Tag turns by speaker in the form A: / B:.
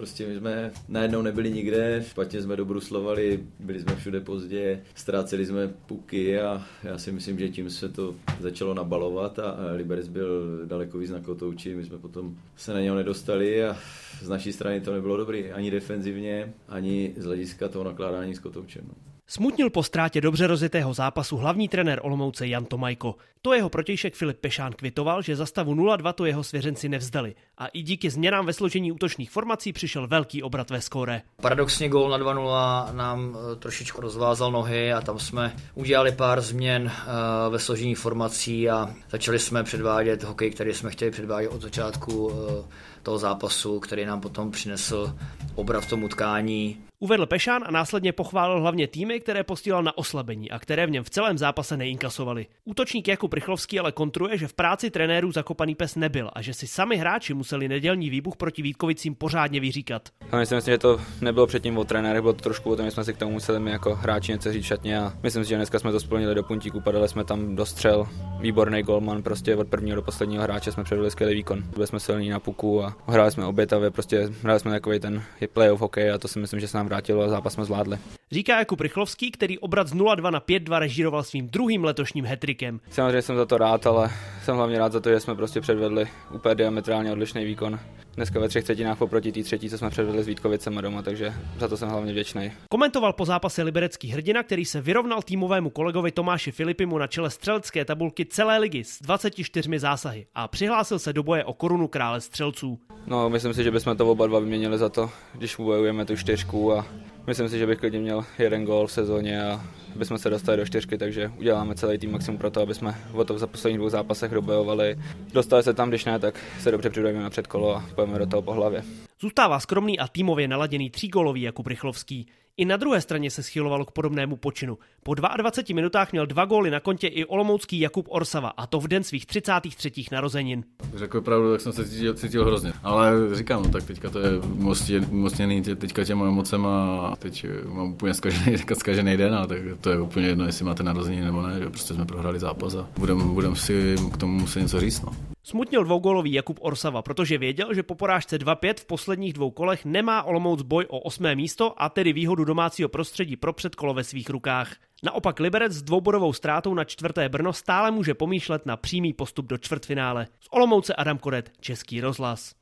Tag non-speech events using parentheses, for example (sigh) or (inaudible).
A: Prostě my jsme najednou nebyli nikde, špatně jsme dobruslovali, byli jsme všude pozdě, ztráceli jsme puky a já si myslím, že tím se to začalo nabalovat a Liberec byl daleko víc na kotouči, my jsme potom se na něho nedostali a z naší strany to nebylo dobrý ani defenzivně, ani z hlediska toho nakládání s kotoučem. No.
B: Smutnil po ztrátě dobře rozjetého zápasu hlavní trenér Olomouce Jan Tomajko. To jeho protějšek Filip Pešán kvitoval, že za stavu 0-2 to jeho svěřenci nevzdali a i díky změnám ve složení útočných formací přišel velký obrat ve skóre.
C: Paradoxně gól na 2-0 nám eh, trošičku rozvázal nohy a tam jsme udělali pár změn eh, ve složení formací a začali jsme předvádět hokej, který jsme chtěli předvádět od začátku eh, toho zápasu, který nám potom přinesl obrat v tom utkání.
B: Uvedl Pešán a následně pochválil hlavně týmy, které postílal na oslabení a které v něm v celém zápase neinkasovali. Útočník Jakub Rychlovský ale kontruje, že v práci trenérů zakopaný pes nebyl a že si sami hráči museli nedělní výbuch proti Vítkovicím pořádně vyříkat.
D: A myslím si, že to nebylo předtím o trenérech, bylo to trošku o tom, že jsme si k tomu museli jako hráči něco říct šatně a myslím si, že dneska jsme to splnili do puntíku, padali jsme tam do střel, výborný golman, prostě od prvního do posledního hráče jsme předvedli skvělý výkon. Byli jsme silní na puku a hráli jsme obětavě, prostě hráli jsme takový ten playoff hokej a to si myslím, že se nám vrátilo a zápas jsme zvládli.
B: Říká Jakub Rychlovský, který obrat z 0-2 na 5-2 režíroval svým druhým letošním hetrikem.
D: Samozřejmě jsem za to rád, ale jsem hlavně rád za to, že jsme prostě předvedli úplně diametrálně odlišný výkon. Dneska ve třech třetinách oproti té třetí, co jsme předvedli s Vítkovicem doma, takže za to jsem hlavně vděčný.
B: Komentoval po zápase liberecký hrdina, který se vyrovnal týmovému kolegovi Tomáši Filipimu na čele střelecké tabulky celé ligy s 24 zásahy a přihlásil se do boje o korunu krále střelců.
D: No, myslím si, že bychom to oba dva vyměnili za to, když bojujeme tu čtyřku a myslím si, že bych klidně měl jeden gól v sezóně a bychom se dostali do čtyřky, takže uděláme celý tým maximum pro to, aby jsme o to za posledních dvou zápasech dobojovali. Dostali se tam, když ne, tak se dobře připravíme na předkolo a pojeme do toho po hlavě.
B: Zůstává skromný a týmově naladěný třígolový Jakub Rychlovský. I na druhé straně se schylovalo k podobnému počinu. Po 22 minutách měl dva góly na kontě i olomoucký Jakub Orsava, a to v den svých 33. narozenin.
A: Řekl pravdu, tak jsem se cítil, cítil hrozně. Ale říkám, no, tak teďka to je umocněný teďka těma emocema a teď mám úplně zkažený, (laughs) zkažený den, a tak to je úplně jedno, jestli máte narozeniny nebo ne, že prostě jsme prohráli zápas a budeme budem si k tomu muset něco říct. No.
B: Smutnil dvougólový Jakub Orsava, protože věděl, že po porážce 2-5 v posledních dvou kolech nemá Olomouc boj o osmé místo a tedy výhodu domácího prostředí pro předkolo ve svých rukách. Naopak Liberec s dvoubodovou ztrátou na čtvrté Brno stále může pomýšlet na přímý postup do čtvrtfinále. Z Olomouce Adam Koret, Český rozhlas.